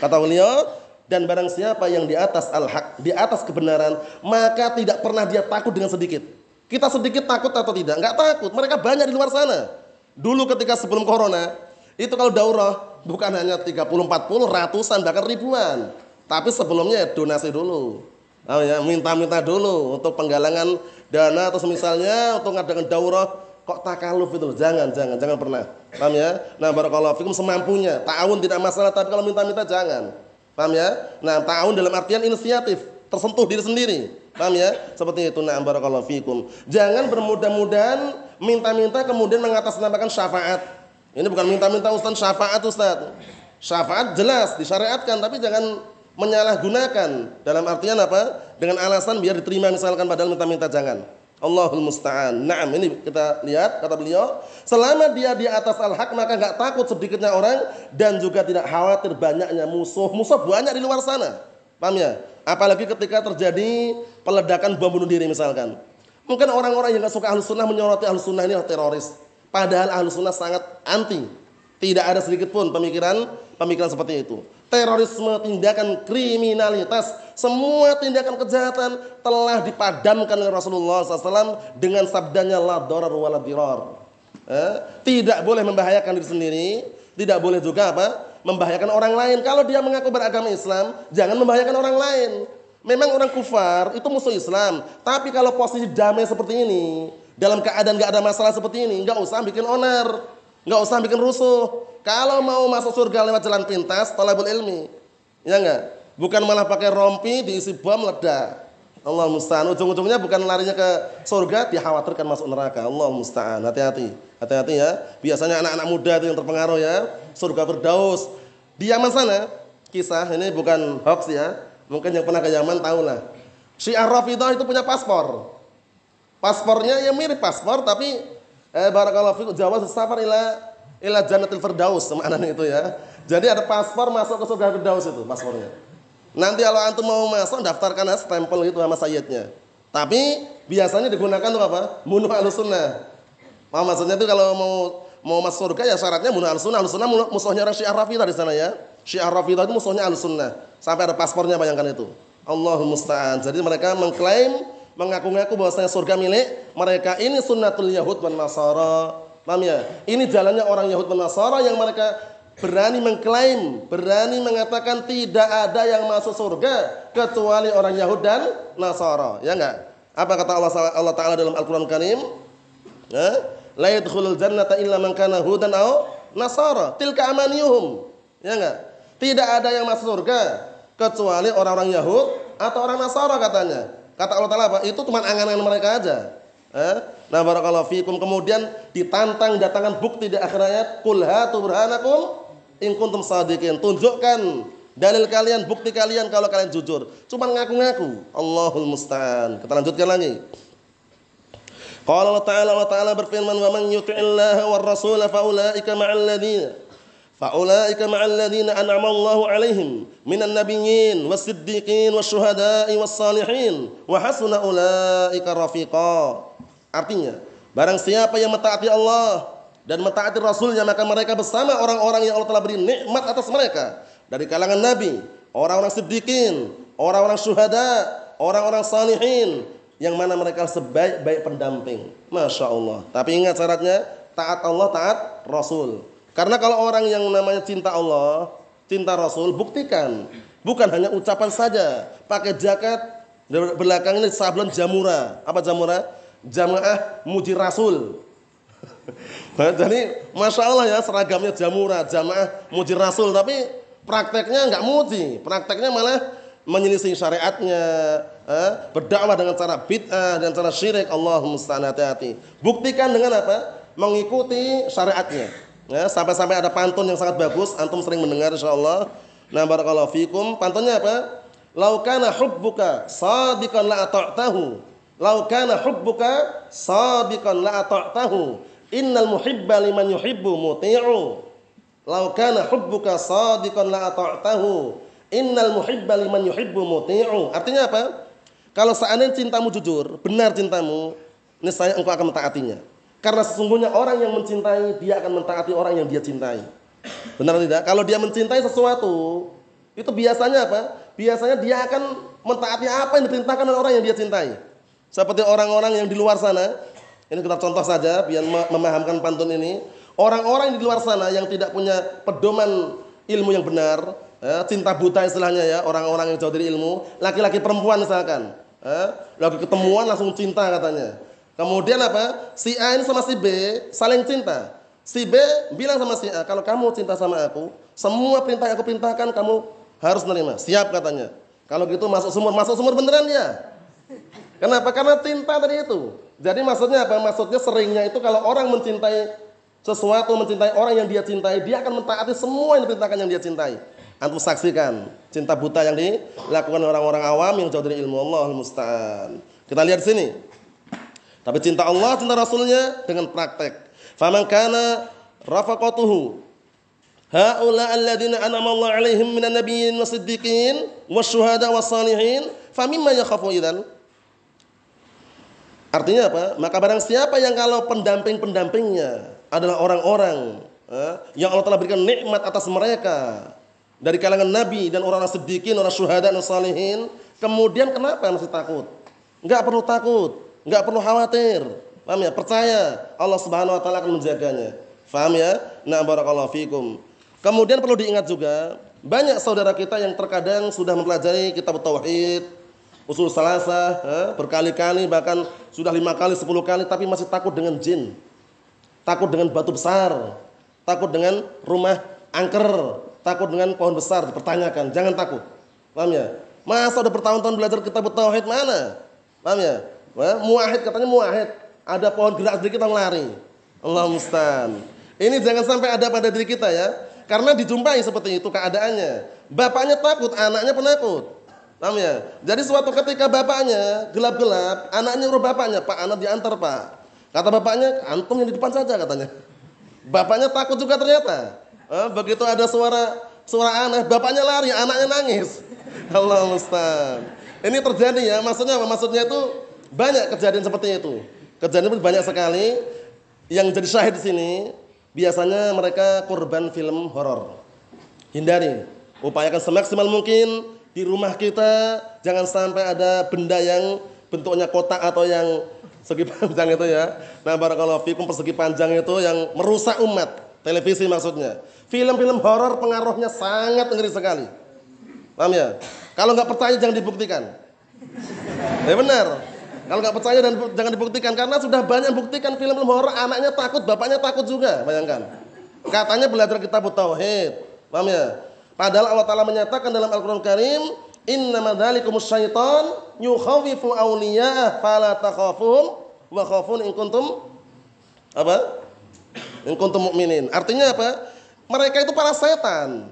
Speaker 1: Kata beliau, dan barang siapa yang di atas al-haq, di atas kebenaran, maka tidak pernah dia takut dengan sedikit. Kita sedikit takut atau tidak? Enggak takut. Mereka banyak di luar sana. Dulu ketika sebelum corona, itu kalau daurah bukan hanya 30 40 ratusan bahkan ribuan. Tapi sebelumnya donasi dulu. Oh ya, minta-minta dulu untuk penggalangan dana atau misalnya untuk ngadakan daurah kok takaluf itu jangan jangan jangan pernah paham ya nah barakallahu fikum semampunya ta'awun tidak masalah tapi kalau minta-minta jangan paham ya nah ta'awun dalam artian inisiatif tersentuh diri sendiri paham ya seperti itu nah barakallahu fikum jangan bermudah-mudahan minta-minta kemudian mengatasnamakan syafaat ini bukan minta-minta ustaz syafaat ustaz syafaat jelas disyariatkan tapi jangan menyalahgunakan dalam artian apa? Dengan alasan biar diterima misalkan padahal minta-minta jangan. Allahul musta'an. Naam, ini kita lihat kata beliau, selama dia di atas al-haq maka enggak takut sedikitnya orang dan juga tidak khawatir banyaknya musuh. Musuh banyak di luar sana. Paham ya? Apalagi ketika terjadi peledakan bom bunuh diri misalkan. Mungkin orang-orang yang enggak suka ahlus sunnah menyoroti ahlus sunnah ini teroris. Padahal ahlus sunnah sangat anti. Tidak ada sedikit pun pemikiran pemikiran seperti itu terorisme, tindakan kriminalitas, semua tindakan kejahatan telah dipadamkan oleh Rasulullah SAW dengan sabdanya la darar wala dirar. Eh, tidak boleh membahayakan diri sendiri, tidak boleh juga apa? Membahayakan orang lain. Kalau dia mengaku beragama Islam, jangan membahayakan orang lain. Memang orang kufar itu musuh Islam, tapi kalau posisi damai seperti ini, dalam keadaan nggak ada masalah seperti ini, nggak usah bikin onar, nggak usah bikin rusuh. Kalau mau masuk surga lewat jalan pintas, talabul ilmi. Ya enggak? Bukan malah pakai rompi diisi bom ledak. Allah musta'an. Ujung-ujungnya bukan larinya ke surga, dikhawatirkan masuk neraka. Allah musta'an. Hati-hati. Hati-hati ya. Biasanya anak-anak muda itu yang terpengaruh ya. Surga berdaus. Di Yaman sana, kisah ini bukan hoax ya. Mungkin yang pernah ke Yaman tahu lah. Syiah Rafidah itu punya paspor. Paspornya ya mirip paspor tapi eh, barakallahu fikum jawab safar ila ila jannatil firdaus maknanya itu ya. Jadi ada paspor masuk ke surga firdaus itu paspornya. Nanti kalau antum mau masuk daftarkan stempel itu sama sayyidnya. Tapi biasanya digunakan untuk apa? Bunuh alusunnah. Paham maksudnya itu kalau mau mau masuk surga ya syaratnya bunuh alusunnah. Alusunnah musuhnya orang Syiah Rafidah di sana ya. Syiah Rafidah itu musuhnya alusunnah. Sampai ada paspornya bayangkan itu. Allahumma musta'an. Jadi mereka mengklaim mengaku-ngaku bahwasanya surga milik mereka ini sunnatul yahud dan nasara Paham ya? Ini jalannya orang Yahud dan Nasara yang mereka berani mengklaim, berani mengatakan tidak ada yang masuk surga kecuali orang Yahud dan Nasara. Ya enggak? Apa kata Allah Allah Taala dalam Al-Qur'an Karim? Ya? La yadkhulul jannata illa man kana hudan aw nasara. Tilka amaniyuhum. Ya enggak? Tidak ada yang masuk surga kecuali orang-orang Yahud atau orang Nasara katanya. Kata Allah Taala apa? Itu cuma angan-angan mereka aja. Eh? Nah barakallahu fikum kemudian ditantang datangkan bukti di akhir ayat qul hatu burhanakum in kuntum sadiqin. Tunjukkan dalil kalian, bukti kalian kalau kalian jujur. Cuma ngaku-ngaku. Allahul musta'an. Kita lanjutkan lagi. Qala Allah Ta'ala Allah Ta'ala berfirman wa man yuti'illaha war rasul fa ulaika ma'al ladina fa ulaika ma'al ladina an'ama Allahu 'alaihim minan nabiyyin was-siddiqin wasyuhada'i was-salihin wa hasuna ulaika rafiqa. Artinya, barang siapa yang mentaati Allah dan mentaati Rasulnya maka mereka bersama orang-orang yang Allah telah beri nikmat atas mereka dari kalangan Nabi, orang-orang siddiqin, orang-orang syuhada, orang-orang salihin yang mana mereka sebaik-baik pendamping. Masya Allah. Tapi ingat syaratnya taat Allah, taat Rasul. Karena kalau orang yang namanya cinta Allah, cinta Rasul, buktikan. Bukan hanya ucapan saja. Pakai jaket, belakang ini sablon jamura. Apa jamura? jamaah muji Rasul. Jadi masya Allah ya seragamnya jamurah jamaah muji Rasul tapi prakteknya nggak muji, prakteknya malah menyelisih syariatnya, eh, berdakwah dengan cara bid'ah dan cara syirik. Allah musta'an hati-hati. Buktikan dengan apa? Mengikuti syariatnya. Ya, sampai-sampai ada pantun yang sangat bagus, antum sering mendengar insyaallah. Nah, barakallahu fikum. Pantunnya apa? Laukana hubbuka sadiqan la ata'tahu Lau kana hubbuka sadiqan la ata'tahu. Innal muhibba liman yuhibbu muti'u. "Lau kana hubbuka shadiqan la ata'tahu. Innal muhibba liman yuhibbu muti'u." Artinya apa? Kalau seandainya cintamu jujur, benar cintamu, niscaya engkau akan mentaatinya. Karena sesungguhnya orang yang mencintai, dia akan mentaati orang yang dia cintai. Benar tidak? Kalau dia mencintai sesuatu, itu biasanya apa? Biasanya dia akan mentaati apa yang diperintahkan oleh orang yang dia cintai. Seperti orang-orang yang di luar sana, ini kita contoh saja biar memahamkan pantun ini. Orang-orang di luar sana yang tidak punya pedoman ilmu yang benar, ya, cinta buta istilahnya ya, orang-orang yang jauh dari ilmu, laki-laki perempuan misalkan, ya, lagi ketemuan langsung cinta katanya. Kemudian apa? Si A ini sama si B saling cinta. Si B bilang sama si A, kalau kamu cinta sama aku, semua perintah yang aku perintahkan kamu harus menerima. Siap katanya. Kalau gitu masuk sumur, masuk sumur beneran dia. Kenapa? Karena cinta tadi itu. Jadi maksudnya apa? Maksudnya seringnya itu kalau orang mencintai sesuatu, mencintai orang yang dia cintai, dia akan mentaati semua yang diperintahkan yang dia cintai. Antum saksikan cinta buta yang dilakukan orang-orang awam yang jauh dari ilmu Allah musta'an. Kita lihat sini. Tapi cinta Allah, cinta Rasulnya dengan praktek. Faman kana rafaqatuhu haula alladziina an'ama Allah 'alaihim minan nabiyyin wasiddiqin wasyuhada wassalihin famimma yakhafu idzan Artinya apa? Maka barang siapa yang kalau pendamping-pendampingnya adalah orang-orang eh, yang Allah telah berikan nikmat atas mereka dari kalangan nabi dan orang-orang sedikit, orang syuhada dan salihin, kemudian kenapa masih takut? Enggak perlu takut, enggak perlu khawatir. Paham ya? Percaya Allah Subhanahu wa taala akan menjaganya. Paham ya? Nah, barakallahu fikum. Kemudian perlu diingat juga, banyak saudara kita yang terkadang sudah mempelajari kitab tauhid, usul salasa berkali-kali bahkan sudah lima kali sepuluh kali tapi masih takut dengan jin. Takut dengan batu besar. Takut dengan rumah angker. Takut dengan pohon besar dipertanyakan. Jangan takut. Paham ya? Masa udah bertahun-tahun belajar kitab tauhid mana? Paham ya? Muahid katanya muahid. Ada pohon gerak sedikit orang lari. Allah mustan ini jangan sampai ada pada diri kita ya. Karena dijumpai seperti itu keadaannya. Bapaknya takut anaknya penakut Paham ya? Jadi suatu ketika bapaknya gelap-gelap, anaknya nyuruh bapaknya, Pak anak diantar Pak. Kata bapaknya, antum yang di depan saja katanya. Bapaknya takut juga ternyata. Eh, begitu ada suara suara aneh, bapaknya lari, anaknya nangis. Allah Ustaz. Ini terjadi ya, maksudnya apa? Maksudnya itu banyak kejadian seperti itu. Kejadian itu banyak sekali yang jadi syahid di sini biasanya mereka korban film horor. Hindari, upayakan semaksimal mungkin di rumah kita jangan sampai ada benda yang bentuknya kotak atau yang segi panjang itu ya. Nah, barakallahu fikum persegi panjang itu yang merusak umat. Televisi maksudnya. Film-film horor pengaruhnya sangat ngeri sekali. Paham ya? Kalau nggak percaya jangan dibuktikan. Ya benar. Kalau nggak percaya dan jangan dibuktikan karena sudah banyak buktikan film-film horor anaknya takut, bapaknya takut juga, bayangkan. Katanya belajar kitab tauhid. Paham ya? Padahal Allah Ta'ala menyatakan dalam Al-Quran Karim, Inna dzalikumus syaitan yukhawifu awliya'ah fala takhafuhum wa khafun in kuntum apa? In kuntum mu'minin. Artinya apa? Mereka itu para setan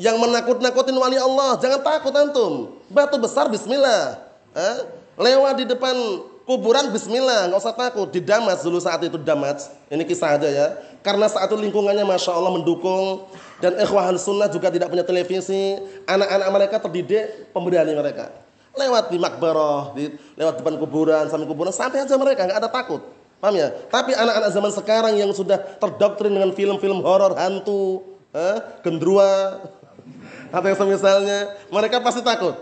Speaker 1: yang menakut-nakutin wali Allah. Jangan takut antum. Batu besar bismillah. Eh? Lewat di depan kuburan bismillah, nggak usah takut. Di Damas dulu saat itu Damas. Ini kisah aja ya. Karena saat itu lingkungannya masya Allah mendukung dan ikhwan sunnah juga tidak punya televisi. Anak-anak mereka terdidik pemberani mereka. Lewat di makbarah, di, lewat depan kuburan, sampai kuburan, sampai aja mereka nggak ada takut. Paham ya? Tapi anak-anak zaman sekarang yang sudah terdoktrin dengan film-film horor hantu, eh, gendrua, atau yang semisalnya, mereka pasti takut.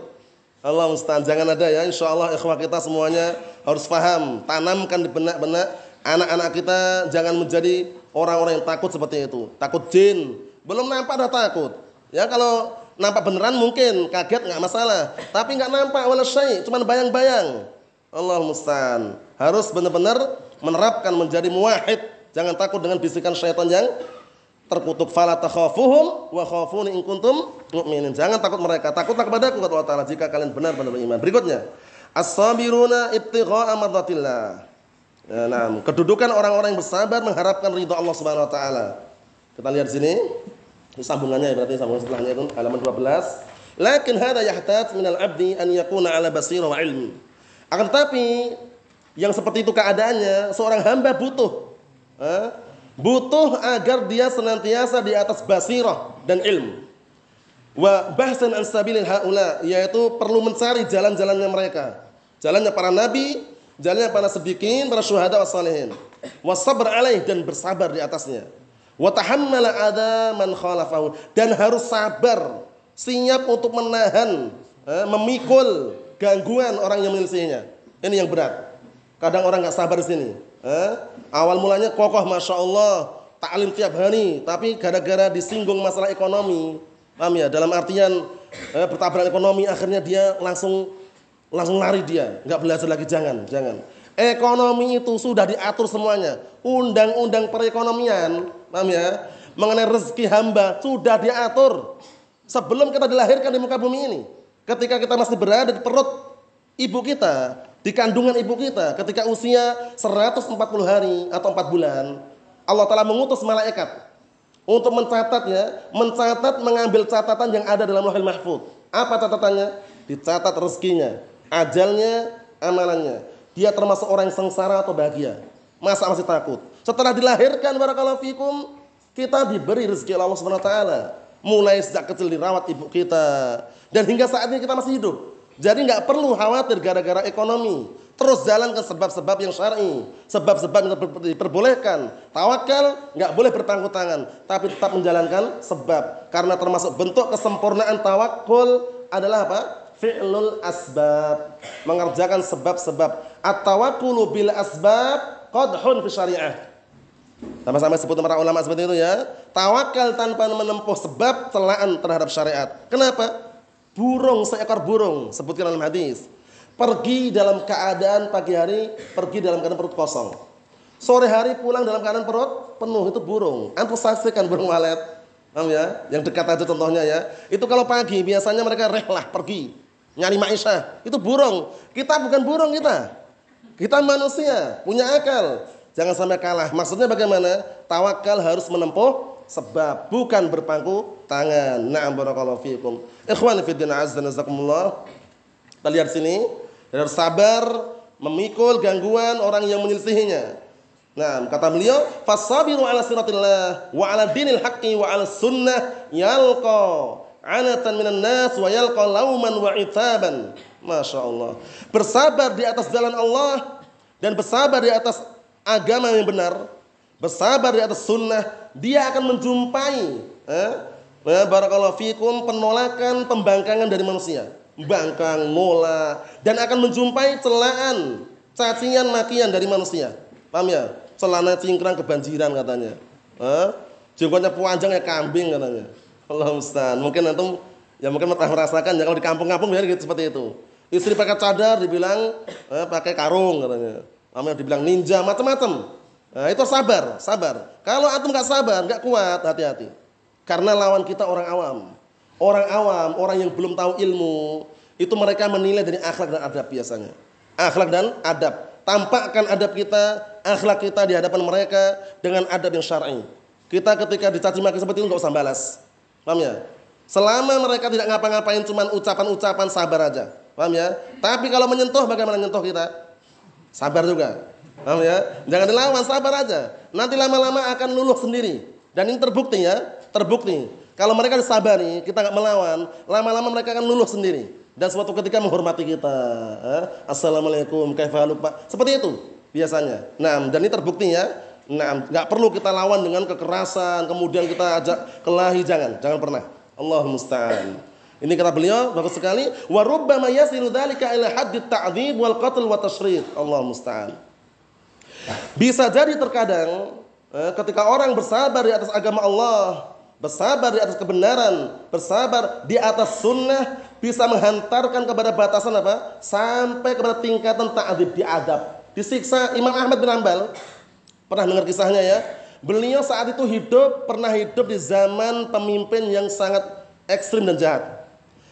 Speaker 1: Allah mustahil, jangan ada ya. Insya Allah ikhwah kita semuanya harus paham, tanamkan di benak-benak anak-anak kita jangan menjadi orang-orang yang takut seperti itu. Takut jin, belum nampak udah takut. Ya kalau nampak beneran mungkin kaget nggak masalah. Tapi nggak nampak wala syai, cuma bayang-bayang. Allah musta'an. Harus benar-benar menerapkan menjadi muwahhid. Jangan takut dengan bisikan syaitan yang terkutuk fala takhafuhum wa khafuni in kuntum mu'minin. Jangan takut mereka, takutlah kepada aku kata Allah Taala jika kalian benar-benar beriman. Berikutnya, as-sabiruna ibtigha'a mardatillah. Ya, nah, kedudukan orang-orang yang bersabar mengharapkan ridha Allah Subhanahu wa taala. Kita lihat sini. Ini sambungannya ya, berarti sambungan setelahnya itu halaman 12. Lakin hada yahtaj minal abdi an yakuna ala basira wa ilmi. Akan tetapi yang seperti itu keadaannya seorang hamba butuh eh, butuh agar dia senantiasa di atas basirah dan ilmu. Wa bahsan an sabilil haula yaitu perlu mencari jalan-jalannya mereka. Jalannya para nabi, jalannya para sedikit, para syuhada wassalihin. Wasabr alaih dan bersabar di atasnya. Wa ada man dan harus sabar, siap untuk menahan, eh, memikul gangguan orang yang menyelisihinya. Ini yang berat. Kadang orang nggak sabar di sini. Eh? Awal mulanya kokoh, masya Allah, taklim tiap hari, tapi gara-gara disinggung masalah ekonomi, paham ya? Dalam artian eh, bertabrakan ekonomi, akhirnya dia langsung langsung lari dia, nggak belajar lagi, jangan, jangan. Ekonomi itu sudah diatur semuanya. Undang-undang perekonomian, paham ya? Mengenai rezeki hamba sudah diatur sebelum kita dilahirkan di muka bumi ini. Ketika kita masih berada di perut ibu kita, di kandungan ibu kita ketika usia 140 hari atau 4 bulan, Allah Ta'ala mengutus malaikat untuk mencatat ya, mencatat mengambil catatan yang ada dalam lahir mahfud. Apa catatannya? Dicatat rezekinya, ajalnya, amalannya. Dia termasuk orang yang sengsara atau bahagia. Masa masih takut? Setelah dilahirkan barakallahu fikum, kita diberi rezeki Allah Subhanahu taala. Mulai sejak kecil dirawat ibu kita dan hingga saat ini kita masih hidup. Jadi nggak perlu khawatir gara-gara ekonomi. Terus jalan ke sebab-sebab yang syar'i, sebab-sebab yang diperbolehkan. Tawakal nggak boleh bertanggung tangan, tapi tetap menjalankan sebab. Karena termasuk bentuk kesempurnaan tawakul adalah apa? Fi'lul asbab, mengerjakan sebab-sebab. At-tawakkulu bil asbab qadhun fi syariah. Sama-sama sebut para ulama seperti itu ya. Tawakal tanpa menempuh sebab celaan terhadap syariat. Kenapa? Burung seekor burung sebutkan dalam hadis. Pergi dalam keadaan pagi hari, pergi dalam keadaan perut kosong. Sore hari pulang dalam keadaan perut penuh itu burung. Antum saksikan burung walet. Paham ya? Yang dekat aja contohnya ya. Itu kalau pagi biasanya mereka rehlah pergi nyari maisha. Itu burung. Kita bukan burung kita. Kita manusia, punya akal. Jangan sampai kalah. Maksudnya bagaimana? Tawakal harus menempuh sebab, bukan berpangku tangan. Na'am barakallahu fiikum. Ikhwan fi din azza nazakumullah. Kita lihat sini, harus sabar memikul gangguan orang yang menyelisihinya. Nah, kata beliau, fasabiru ala siratillah wa ala dinil haqqi wa ala sunnah yalqa anatan minan nas wa yalqa lauman wa itaban. Masya Allah. Bersabar di atas jalan Allah dan bersabar di atas agama yang benar. Bersabar di atas sunnah. Dia akan menjumpai eh, barakallahu fikum penolakan, pembangkangan dari manusia. Bangkang, mola dan akan menjumpai celaan, cacian, makian dari manusia. Paham ya? Celana cingkrang kebanjiran katanya. Eh? Jenggotnya panjang ya kambing katanya. Allah Ustaz. Mungkin antum ya mungkin pernah merasakan ya kalau di kampung-kampung biar gitu seperti itu. Istri pakai cadar dibilang eh, pakai karung katanya. Namanya dibilang ninja macam-macam. Nah, itu sabar, sabar. Kalau antum nggak sabar, nggak kuat, hati-hati. Karena lawan kita orang awam. Orang awam, orang yang belum tahu ilmu, itu mereka menilai dari akhlak dan adab biasanya. Akhlak dan adab. Tampakkan adab kita, akhlak kita di hadapan mereka dengan adab yang syar'i. Kita ketika dicaci maki seperti itu nggak usah balas. Paham ya? Selama mereka tidak ngapa-ngapain cuma ucapan-ucapan sabar aja. Paham ya? Tapi kalau menyentuh bagaimana menyentuh kita? Sabar juga. Paham ya? Jangan dilawan, sabar aja. Nanti lama-lama akan luluh sendiri. Dan ini terbukti ya terbukti. Kalau mereka disabari, kita nggak melawan, lama-lama mereka akan luluh sendiri. Dan suatu ketika menghormati kita. Eh? Assalamualaikum, kaifaluk pak. Seperti itu biasanya. Nah, dan ini terbukti ya. Nah, nggak perlu kita lawan dengan kekerasan, kemudian kita ajak kelahi, jangan, jangan pernah. Allah musta'an. Ini kata beliau bagus sekali, wa rubbama yasilu dzalika ila wal qatl wa. Allah musta'an. Bisa jadi terkadang eh, ketika orang bersabar di atas agama Allah, bersabar di atas kebenaran, bersabar di atas sunnah bisa menghantarkan kepada batasan apa? Sampai kepada tingkatan ta'adzib diadab, disiksa. Imam Ahmad bin Ambal pernah dengar kisahnya ya. Beliau saat itu hidup pernah hidup di zaman pemimpin yang sangat ekstrim dan jahat.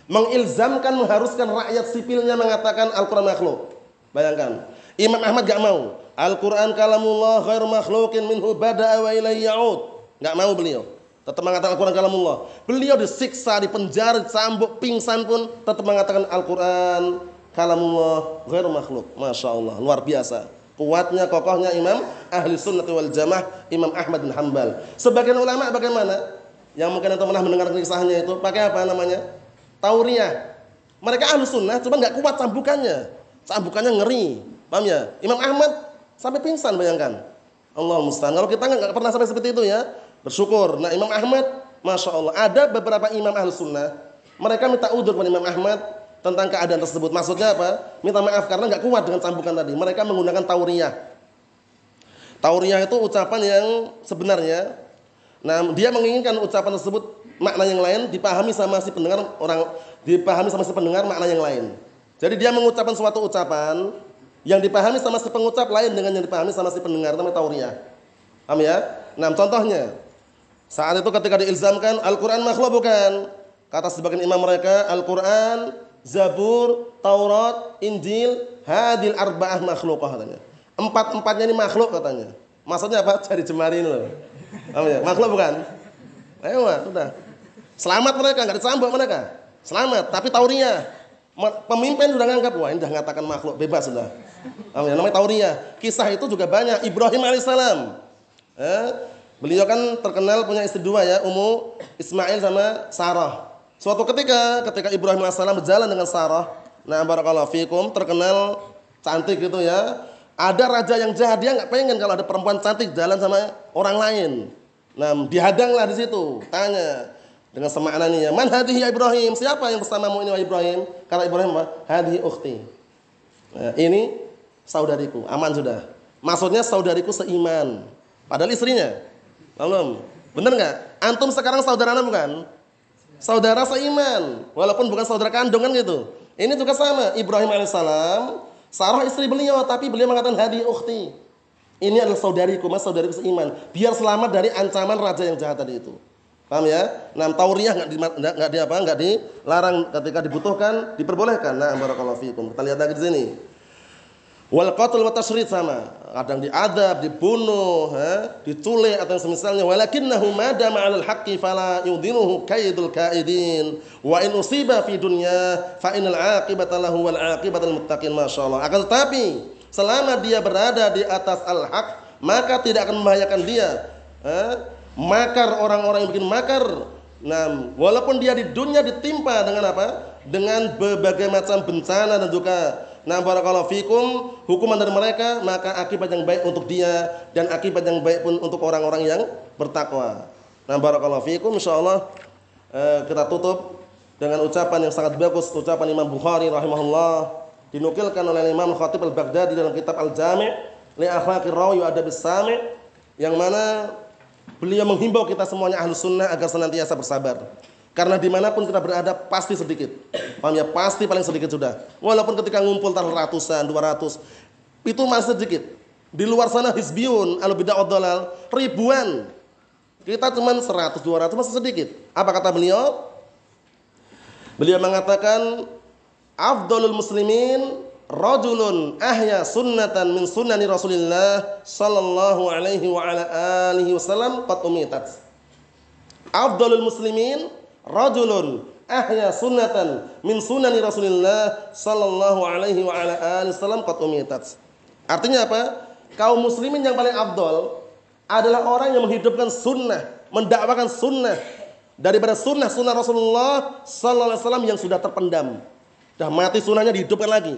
Speaker 1: Mengilzamkan mengharuskan rakyat sipilnya mengatakan Al-Qur'an makhluk. Bayangkan, Imam Ahmad gak mau. Al-Qur'an kalamullah ghairu makhlukin minhu bada'a wa ya'ud. Gak mau beliau. Tetap mengatakan Al-Quran kalamullah. Beliau disiksa, dipenjara, dicambuk, pingsan pun tetap mengatakan Al-Quran kalamullah ghairu makhluk. Masya Allah, luar biasa. Kuatnya kokohnya Imam Ahli Sunnah wal Jamaah Imam Ahmad bin Hanbal. Sebagian ulama bagaimana? Yang mungkin anda pernah mendengar kisahnya itu pakai apa namanya? Tauriyah. Mereka ahli sunnah cuma nggak kuat cambukannya. Cambukannya ngeri. Paham ya? Imam Ahmad sampai pingsan bayangkan. Allah mustahil. Kalau kita nggak pernah sampai seperti itu ya, bersyukur. Nah Imam Ahmad, masya Allah, ada beberapa imam ahli sunnah. Mereka minta udur kepada Imam Ahmad tentang keadaan tersebut. Maksudnya apa? Minta maaf karena nggak kuat dengan cambukan tadi. Mereka menggunakan tauriyah. Tauriyah itu ucapan yang sebenarnya Nah, dia menginginkan ucapan tersebut makna yang lain dipahami sama si pendengar orang dipahami sama si pendengar makna yang lain. Jadi dia mengucapkan suatu ucapan yang dipahami sama si pengucap lain dengan yang dipahami sama si pendengar namanya tauriyah. Paham ya? Nah, contohnya saat itu ketika diilzamkan Al-Qur'an makhluk bukan? Kata sebagian imam mereka Al-Qur'an, Zabur, Taurat, Injil, hadil arba'ah makhlukah katanya. Empat-empatnya ini makhluk katanya. Maksudnya apa? Cari jemari ini loh. Ya? Makhluk bukan? Ayo, sudah. Selamat mereka, nggak disambut mereka. Selamat, tapi taurinya pemimpin sudah nganggap wah ini sudah mengatakan makhluk bebas sudah. Ya? Namanya taurinya. Kisah itu juga banyak. Ibrahim alaihissalam. Eh, beliau kan terkenal punya istri dua ya, Ummu Ismail sama Sarah. Suatu ketika, ketika Ibrahim alaihissalam berjalan dengan Sarah, nah barakallahu fikum terkenal cantik gitu ya. Ada raja yang jahat dia nggak pengen kalau ada perempuan cantik jalan sama orang lain. Nah, dihadanglah di situ. Tanya dengan semaknanya, "Man hadhihi ya Ibrahim? Siapa yang bersamamu ini wahai Ibrahim?" Kata Ibrahim, "Hadhihi ukhti." Nah, ini saudariku, aman sudah. Maksudnya saudariku seiman. Padahal istrinya. Belum. Benar nggak? Antum sekarang saudara bukan? Saudara seiman, walaupun bukan saudara kandung kan gitu. Ini juga sama. Ibrahim alaihissalam Sarah istri beliau, tapi beliau mengatakan hadi ukhti. Ini adalah saudariku, mas saudariku seiman. Biar selamat dari ancaman raja yang jahat tadi itu. Paham ya? Nah, tauriah nggak di nggak di apa? Nggak dilarang ketika dibutuhkan, diperbolehkan. Nah, barakallahu fiikum. Kita lihat lagi di sini. Wal qatl wa tasrid sama. Kadang diadab, dibunuh, ha? diculik atau semisalnya. Walakinnahu madama 'alal haqqi fala yudinuhu kaidul kaidin. Wa in usiba fi dunya fa innal 'aqibata lahu wal 'aqibatul muttaqin masyaallah. Akan tetapi selama dia berada di atas al-haq, maka tidak akan membahayakan dia. Ha? Makar orang-orang yang bikin makar. Nah, walaupun dia di dunia ditimpa dengan apa? Dengan berbagai macam bencana dan juga Nah barakallahu fikum hukuman dari mereka maka akibat yang baik untuk dia dan akibat yang baik pun untuk orang-orang yang bertakwa. Nah barakallahu fikum insyaallah eh, kita tutup dengan ucapan yang sangat bagus ucapan Imam Bukhari rahimahullah dinukilkan oleh Imam Khatib Al-Baghdadi dalam kitab Al-Jami' li akhlaqir rawi wa adabis sami' yang mana beliau menghimbau kita semuanya ahlu sunnah agar senantiasa bersabar. Karena di mana pun kita berada pasti sedikit. Paham ya? Pasti paling sedikit sudah. Walaupun ketika ngumpul taruh ratusan, dua ratus, itu masih sedikit. Di luar sana hisbiun, al bid'ah dalal, ribuan. Kita cuma seratus, dua ratus masih sedikit. Apa kata beliau? Beliau mengatakan afdalul muslimin rajulun ahya sunnatan min sunnani Rasulillah sallallahu alaihi wa ala alihi wasallam qad umitat. Afdalul muslimin rajulun ahya sunnatan min sunani Rasulullah sallallahu alaihi wa ala alihi wasallam qad umitat. Artinya apa? Kaum muslimin yang paling abdol adalah orang yang menghidupkan sunnah, mendakwakan sunnah daripada sunnah sunnah Rasulullah sallallahu alaihi wasallam yang sudah terpendam. Sudah mati sunnahnya dihidupkan lagi,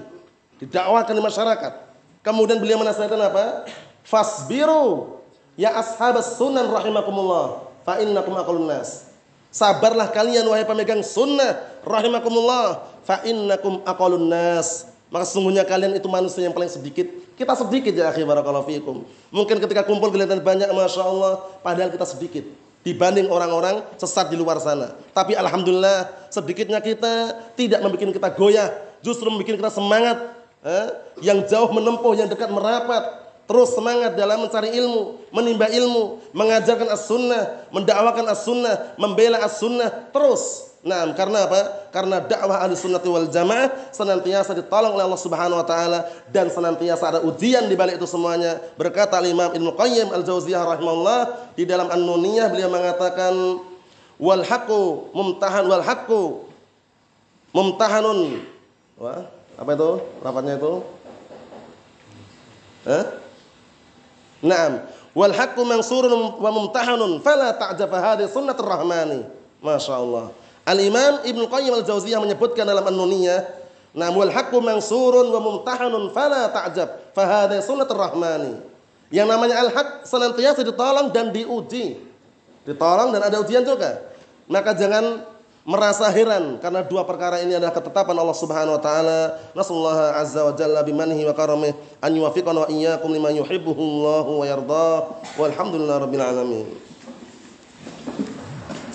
Speaker 1: didakwakan di masyarakat. Kemudian beliau menasihatkan apa? Fasbiru ya ashabas sunan rahimakumullah fa innakum aqlun nas. Sabarlah kalian wahai pemegang sunnah rahimakumullah fa innakum aqalun nas. Maka sesungguhnya kalian itu manusia yang paling sedikit. Kita sedikit ya akhi barakallahu fiikum. Mungkin ketika kumpul kelihatan banyak Masya Allah. Padahal kita sedikit. Dibanding orang-orang sesat di luar sana. Tapi Alhamdulillah sedikitnya kita tidak membuat kita goyah. Justru membuat kita semangat. Eh? Yang jauh menempuh, yang dekat merapat terus semangat dalam mencari ilmu, menimba ilmu, mengajarkan as-sunnah, mendakwakan as-sunnah, membela as-sunnah, terus. Nah, karena apa? Karena dakwah ahli sunnah wal jamaah senantiasa ditolong oleh Allah Subhanahu wa taala dan senantiasa ada ujian di balik itu semuanya. Berkata Imam Ibnu Qayyim Al-Jauziyah rahimahullah di dalam An-Nuniyah beliau mengatakan wal haqqu mumtahan wal haqqu mumtahanun. Wah, apa itu? Rapatnya itu? Eh? Naam. Wal haqqu mansurun wa mumtahanun fala ta'jab hadhihi sunnatur rahmani. Masya Allah. Al-Imam Ibn Qayyim Al-Jauziyah menyebutkan dalam An-Nuniyah, "Nam wal haqqu mansurun wa mumtahanun fala ta'jab fa hadhihi sunnatur rahmani." Yang namanya al-haq senantiasa ditolong dan diuji. Ditolong dan ada ujian juga. Maka jangan merasa heran karena dua perkara ini adalah ketetapan Allah Subhanahu wa taala. Nasallahu azza wa jalla bimanihi wa karamih an yuwaffiqana wa iyyakum lima yuhibbuhu Allah wa yardah. Walhamdulillahirabbil alamin.